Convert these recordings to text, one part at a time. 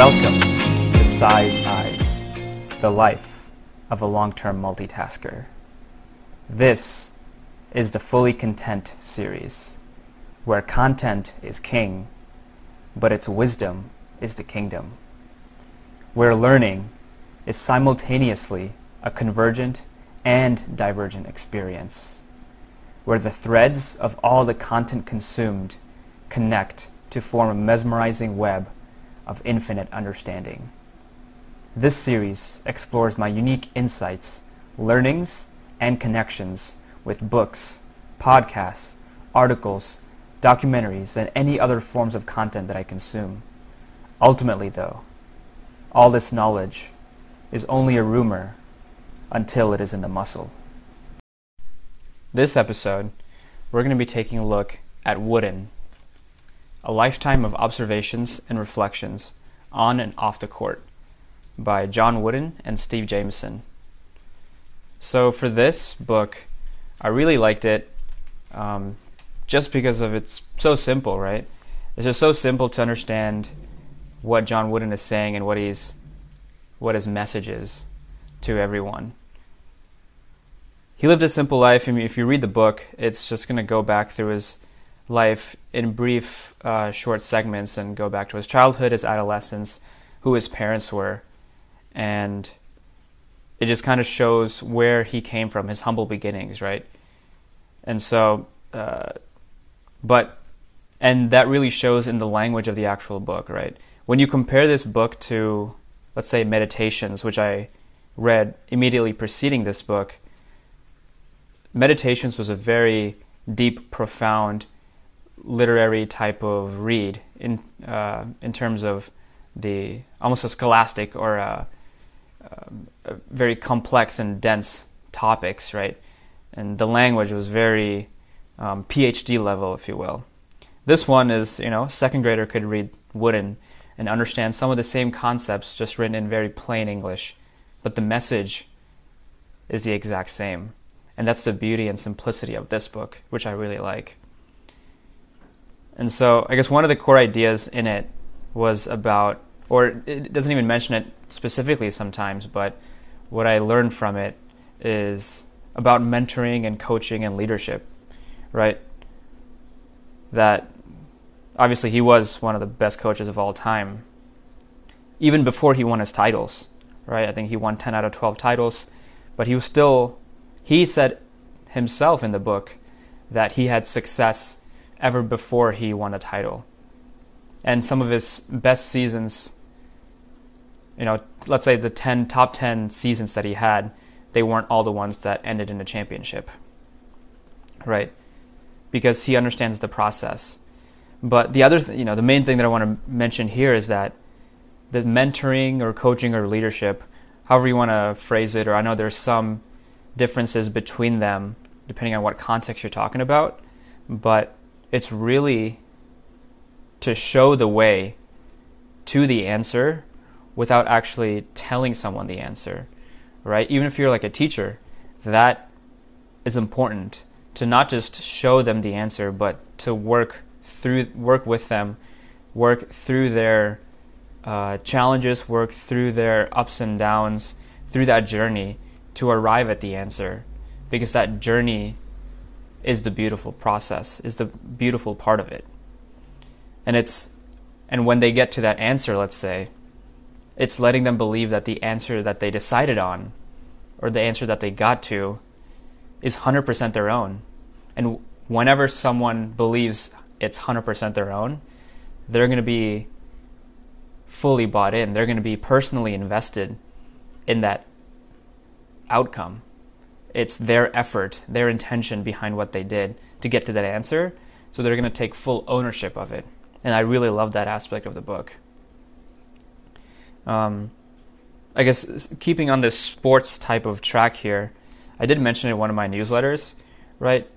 Welcome to Size Eyes, the life of a long term multitasker. This is the Fully Content series, where content is king, but its wisdom is the kingdom. Where learning is simultaneously a convergent and divergent experience. Where the threads of all the content consumed connect to form a mesmerizing web of infinite understanding. This series explores my unique insights, learnings, and connections with books, podcasts, articles, documentaries, and any other forms of content that I consume. Ultimately, though, all this knowledge is only a rumor until it is in the muscle. This episode, we're going to be taking a look at Wooden a Lifetime of Observations and Reflections on and off the court by John Wooden and Steve Jamison. So, for this book, I really liked it um, just because of it's so simple, right? It's just so simple to understand what John Wooden is saying and what he's what his message is to everyone. He lived a simple life. I mean, if you read the book, it's just going to go back through his life in brief, uh, short segments and go back to his childhood, his adolescence, who his parents were, and it just kind of shows where he came from, his humble beginnings, right? And so, uh, but, and that really shows in the language of the actual book, right? When you compare this book to, let's say, Meditations, which I read immediately preceding this book, Meditations was a very deep, profound, literary type of read in uh, in terms of the almost a scholastic or a, a very complex and dense topics, right? And the language was very um, PhD level, if you will. This one is, you know, second grader could read Wooden and understand some of the same concepts, just written in very plain English, but the message is the exact same. And that's the beauty and simplicity of this book, which I really like. And so I guess one of the core ideas in it was about, or it doesn't even mention it specifically sometimes, but what I learned from it is about mentoring and coaching and leadership, right? That obviously he was one of the best coaches of all time, even before he won his titles, right? I think he won 10 out of 12 titles, but he was still, he said himself in the book that he had success ever before he won a title. And some of his best seasons, you know, let's say the 10 top 10 seasons that he had, they weren't all the ones that ended in a championship. Right? Because he understands the process. But the other, th- you know, the main thing that I want to mention here is that the mentoring or coaching or leadership, however you want to phrase it, or I know there's some differences between them depending on what context you're talking about, but it's really to show the way to the answer without actually telling someone the answer, right? Even if you're like a teacher, that is important to not just show them the answer, but to work through, work with them, work through their uh, challenges, work through their ups and downs, through that journey to arrive at the answer, because that journey is the beautiful process, is the beautiful part of it. And it's and when they get to that answer, let's say, it's letting them believe that the answer that they decided on or the answer that they got to is 100% their own. And whenever someone believes it's 100% their own, they're going to be fully bought in. They're going to be personally invested in that outcome it's their effort, their intention behind what they did to get to that answer. So they're going to take full ownership of it. And I really love that aspect of the book. Um, I guess keeping on this sports type of track here, I did mention in one of my newsletters, right,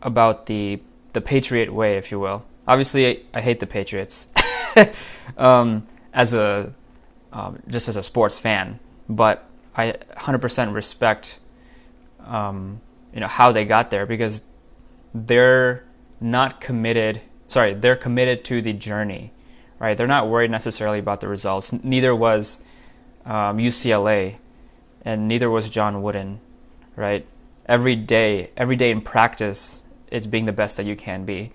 about the the Patriot way, if you will. Obviously, I, I hate the Patriots um, as a um, just as a sports fan, but I 100% respect um, you know how they got there because they're not committed sorry they're committed to the journey right? They're not worried necessarily about the results. Neither was um, UCLA, and neither was John Wooden, right? Every day, every day in practice, it's being the best that you can be.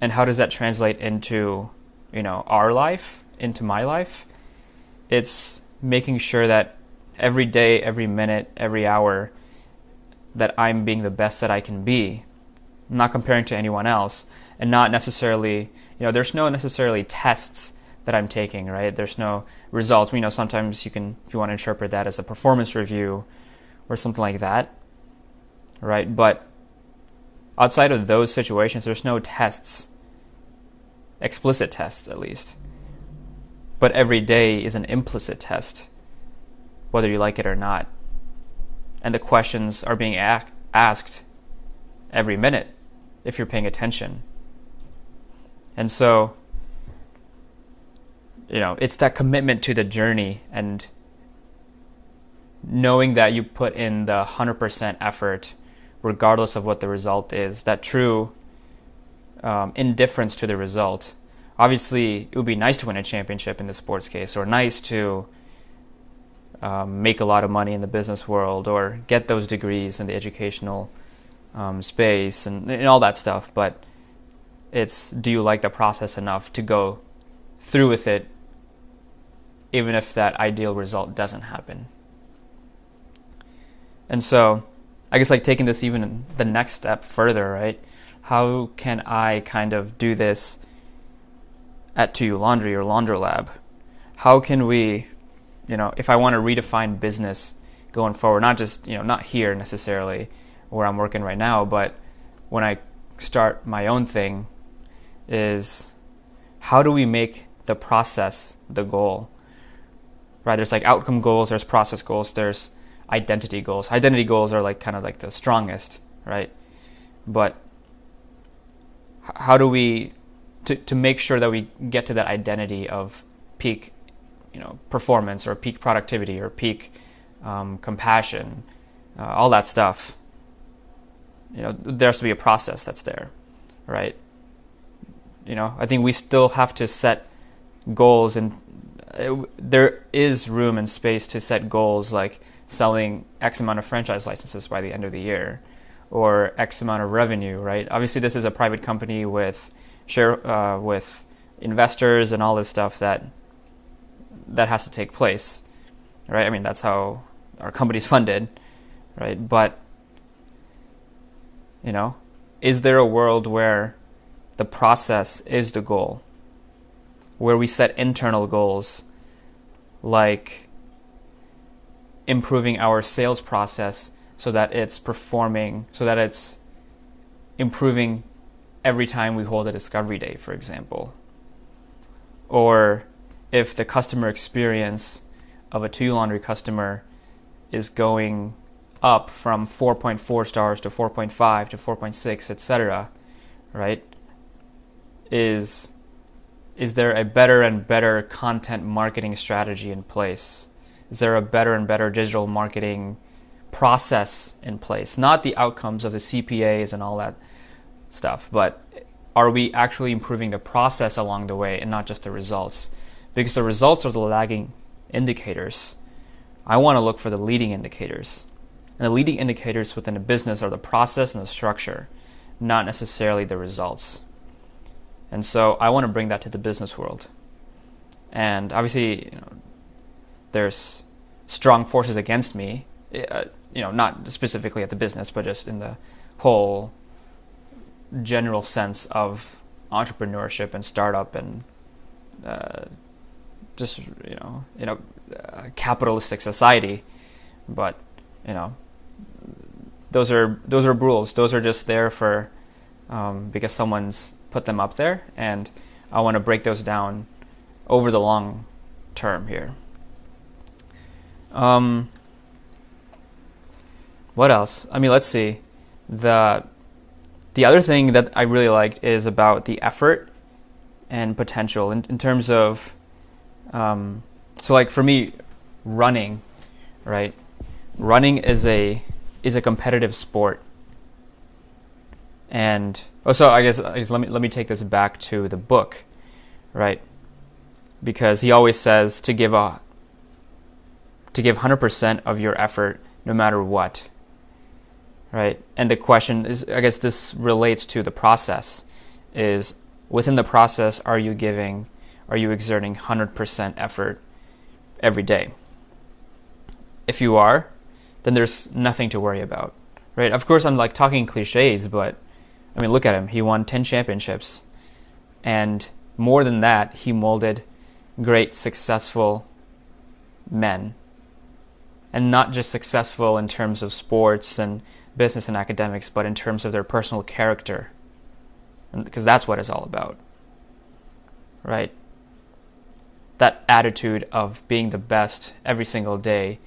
And how does that translate into, you know, our life, into my life? It's making sure that every day, every minute, every hour, that I'm being the best that I can be. I'm not comparing to anyone else, and not necessarily, you know, there's no necessarily tests that I'm taking, right? There's no results. We know sometimes you can, if you want to interpret that as a performance review or something like that, right? But outside of those situations, there's no tests, explicit tests at least. But every day is an implicit test, whether you like it or not. And the questions are being asked every minute if you're paying attention. And so, you know, it's that commitment to the journey and knowing that you put in the 100% effort regardless of what the result is, that true um, indifference to the result. Obviously, it would be nice to win a championship in the sports case, or nice to um, make a lot of money in the business world, or get those degrees in the educational um, space, and, and all that stuff. But it's do you like the process enough to go through with it, even if that ideal result doesn't happen? And so, I guess like taking this even the next step further, right? How can I kind of do this at 2U Laundry or Laundrolab? How can we, you know, if I want to redefine business going forward, not just, you know, not here necessarily where I'm working right now, but when I start my own thing, is how do we make the process the goal? Right? There's like outcome goals, there's process goals, there's identity goals. Identity goals are like kind of like the strongest, right? But how do we to to make sure that we get to that identity of peak, you know, performance or peak productivity or peak um, compassion, uh, all that stuff. You know, there has to be a process that's there, right? You know, I think we still have to set goals, and uh, there is room and space to set goals like selling X amount of franchise licenses by the end of the year or X amount of revenue, right? Obviously, this is a private company with share uh, with investors and all this stuff that that has to take place, right? I mean, that's how our company's funded, right? But you know, is there a world where the process is the goal, where we set internal goals like improving our sales process so that it's performing, so that it's improving every time we hold a discovery day, for example. Or if the customer experience of a 2U Laundry customer is going up from 4.4 stars to 4.5 to 4.6, etc., right? Is is there a better and better content marketing strategy in place? Is there a better and better digital marketing process in place? Not the outcomes of the CPAs and all that stuff, but are we actually improving the process along the way and not just the results? Because the results are the lagging indicators. I want to look for the leading indicators. And the leading indicators within a business are the process and the structure, not necessarily the results. And so I want to bring that to the business world. And obviously, you know, there's strong forces against me, uh, you know, not specifically at the business, but just in the whole general sense of entrepreneurship and startup and uh, just you know in a uh, capitalistic society. But you know, those are those are rules. Those are just there for um, because someone's put them up there, and I want to break those down over the long term here. Um, what else? I mean, let's see. The the other thing that I really liked is about the effort and potential in, in terms of um, so like for me running right running is a is a competitive sport and oh so I guess, I guess let me let me take this back to the book right because he always says to give a to give 100% of your effort no matter what. Right? And the question is I guess this relates to the process is within the process are you giving are you exerting 100% effort every day? If you are, then there's nothing to worry about. Right? Of course I'm like talking clichés, but I mean look at him. He won 10 championships. And more than that, he molded great, successful men. And not just successful in terms of sports and business and academics, but in terms of their personal character. Because that's what it's all about. Right? That attitude of being the best every single day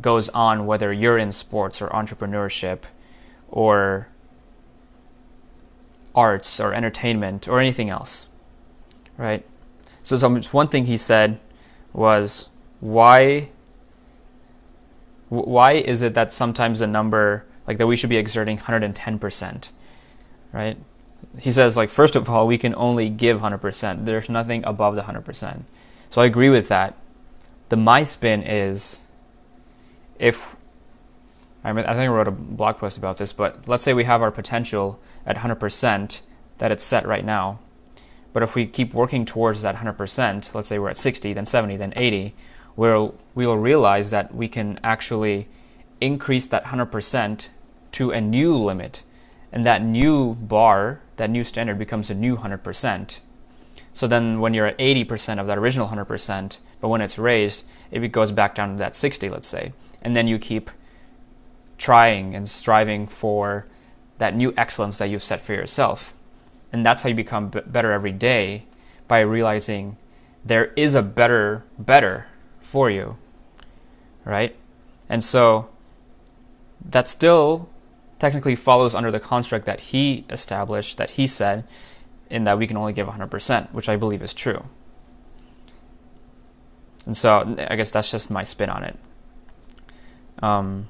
goes on whether you're in sports or entrepreneurship or arts or entertainment or anything else. Right? So, so one thing he said was, why why is it that sometimes the number like that we should be exerting 110% right he says like first of all we can only give 100% there's nothing above the 100% so i agree with that the my spin is if I, mean, I think i wrote a blog post about this but let's say we have our potential at 100% that it's set right now but if we keep working towards that 100%, let's say we're at 60, then 70, then 80, we'll, we'll realize that we can actually increase that 100% to a new limit. And that new bar, that new standard becomes a new 100%. So then when you're at 80% of that original 100%, but when it's raised, it goes back down to that 60, let's say. And then you keep trying and striving for that new excellence that you've set for yourself and that's how you become b- better every day by realizing there is a better better for you right and so that still technically follows under the construct that he established that he said in that we can only give 100% which i believe is true and so i guess that's just my spin on it um,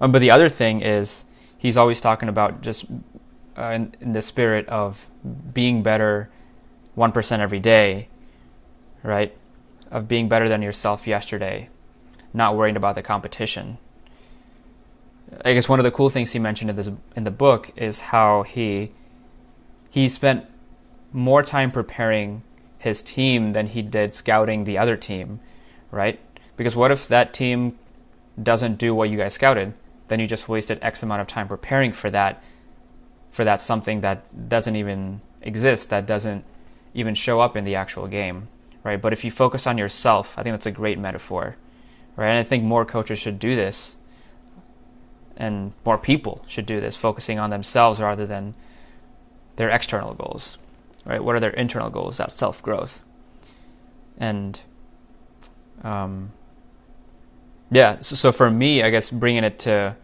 um but the other thing is he's always talking about just uh, in, in the spirit of being better 1% every day, right? Of being better than yourself yesterday, not worrying about the competition. I guess one of the cool things he mentioned in this in the book is how he he spent more time preparing his team than he did scouting the other team, right? Because what if that team doesn't do what you guys scouted? Then you just wasted X amount of time preparing for that for that something that doesn't even exist, that doesn't even show up in the actual game, right? But if you focus on yourself, I think that's a great metaphor, right? And I think more coaches should do this, and more people should do this, focusing on themselves rather than their external goals, right? What are their internal goals? That's self growth, and um, yeah. So, so for me, I guess bringing it to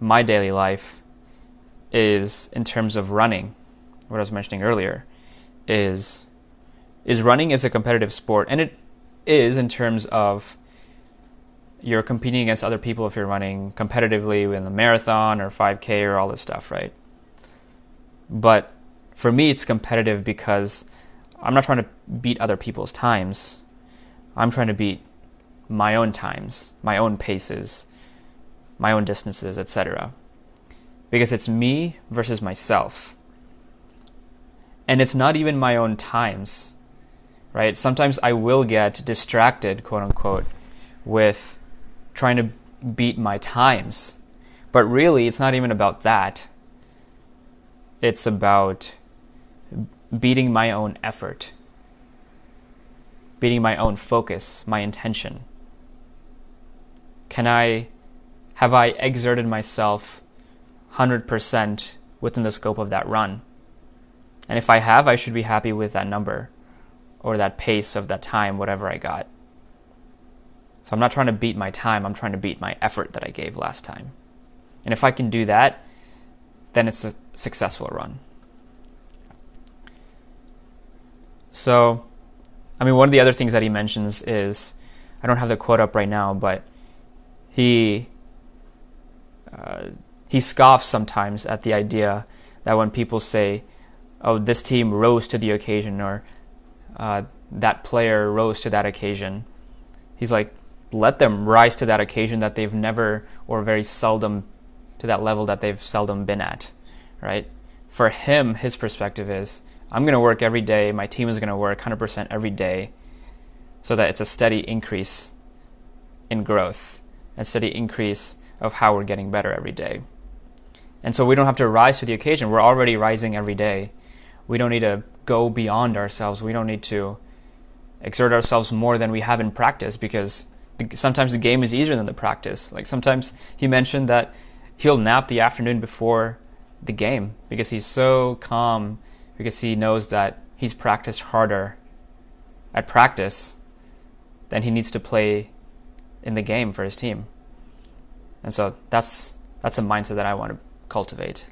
my daily life is in terms of running, what I was mentioning earlier, is is running is a competitive sport, and it is in terms of you're competing against other people if you're running competitively in the marathon or 5K or all this stuff, right? But for me, it's competitive because I'm not trying to beat other people's times. I'm trying to beat my own times, my own paces, my own distances, etc because it's me versus myself. And it's not even my own times, right? Sometimes I will get distracted, quote unquote, with trying to beat my times. But really, it's not even about that. It's about beating my own effort, beating my own focus, my intention. Can I, have I exerted myself 100% within the scope of that run. And if I have, I should be happy with that number or that pace of that time, whatever I got. So I'm not trying to beat my time, I'm trying to beat my effort that I gave last time. And if I can do that, then it's a successful run. So, I mean, one of the other things that he mentions is I don't have the quote up right now, but he uh, he scoffs sometimes at the idea that when people say, "Oh, this team rose to the occasion," or uh, that player rose to that occasion. He's like, let them rise to that occasion that they've never or very seldom to that level that they've seldom been at, right? For him, his perspective is I'm going to work every day, my team is going to work 100% every day so that it's a steady increase in growth, a steady increase of how we're getting better every day. And so we don't have to rise to the occasion. We're already rising every day. We don't need to go beyond ourselves. We don't need to exert ourselves more than we have in practice because the, sometimes the game is easier than the practice. Like sometimes he mentioned that he'll nap the afternoon before the game because he's so calm because he knows that he's practiced harder at practice than he needs to play in the game for his team. And so that's that's a mindset that I want to cultivate.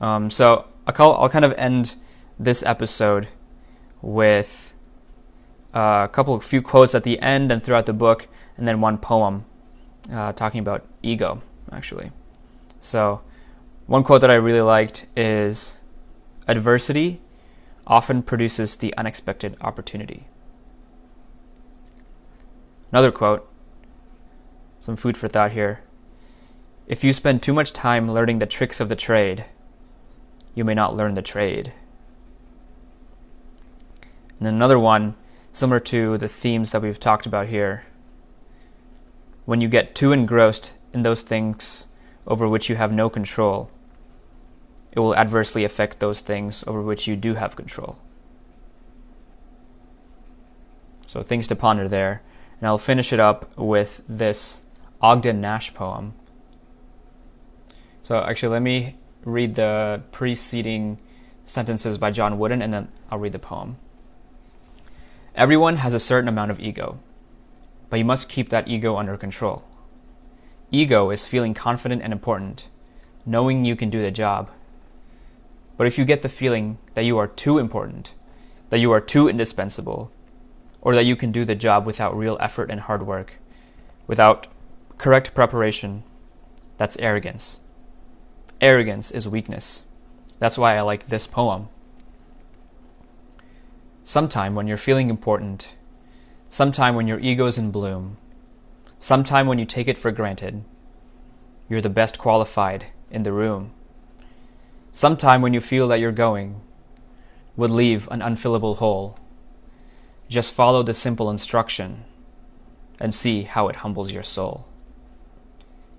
Um, so I'll, I'll kind of end this episode with a couple of few quotes at the end and throughout the book, and then one poem uh, talking about ego, actually. So, one quote that I really liked is Adversity often produces the unexpected opportunity. Another quote, some food for thought here. If you spend too much time learning the tricks of the trade, you may not learn the trade. And another one similar to the themes that we've talked about here. When you get too engrossed in those things over which you have no control, it will adversely affect those things over which you do have control. So, things to ponder there. And I'll finish it up with this Ogden Nash poem. So, actually, let me read the preceding sentences by John Wooden and then I'll read the poem. Everyone has a certain amount of ego, but you must keep that ego under control. Ego is feeling confident and important, knowing you can do the job. But if you get the feeling that you are too important, that you are too indispensable, or that you can do the job without real effort and hard work, without correct preparation, that's arrogance. Arrogance is weakness. That's why I like this poem sometime when you're feeling important, sometime when your ego's in bloom, sometime when you take it for granted, you're the best qualified in the room. Sometime when you feel that you're going would leave an unfillable hole. Just follow the simple instruction and see how it humbles your soul.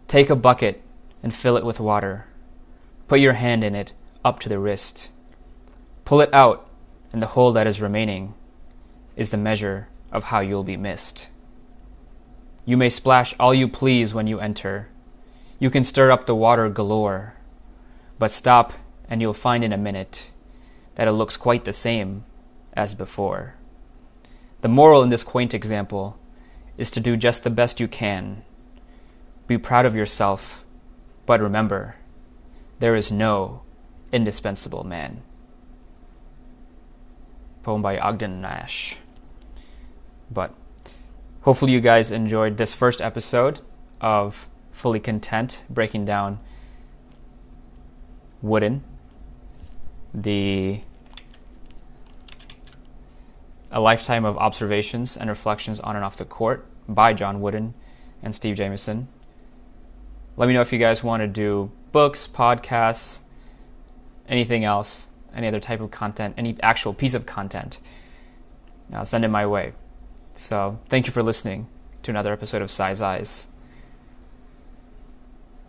Take a bucket and fill it with water. Put your hand in it up to the wrist. Pull it out and the hole that is remaining is the measure of how you'll be missed. You may splash all you please when you enter. You can stir up the water galore. But stop, and you'll find in a minute that it looks quite the same as before. The moral in this quaint example is to do just the best you can. Be proud of yourself, but remember, there is no indispensable man poem by Ogden Nash. But hopefully, you guys enjoyed this first episode of Fully Content, breaking down Wooden, the a lifetime of observations and reflections on and off the court by John Wooden and Steve Jamison. Let me know if you guys want to do books, podcasts, anything else any other type of content, any actual piece of content, uh, send it my way. So thank you for listening to another episode of Size Eyes.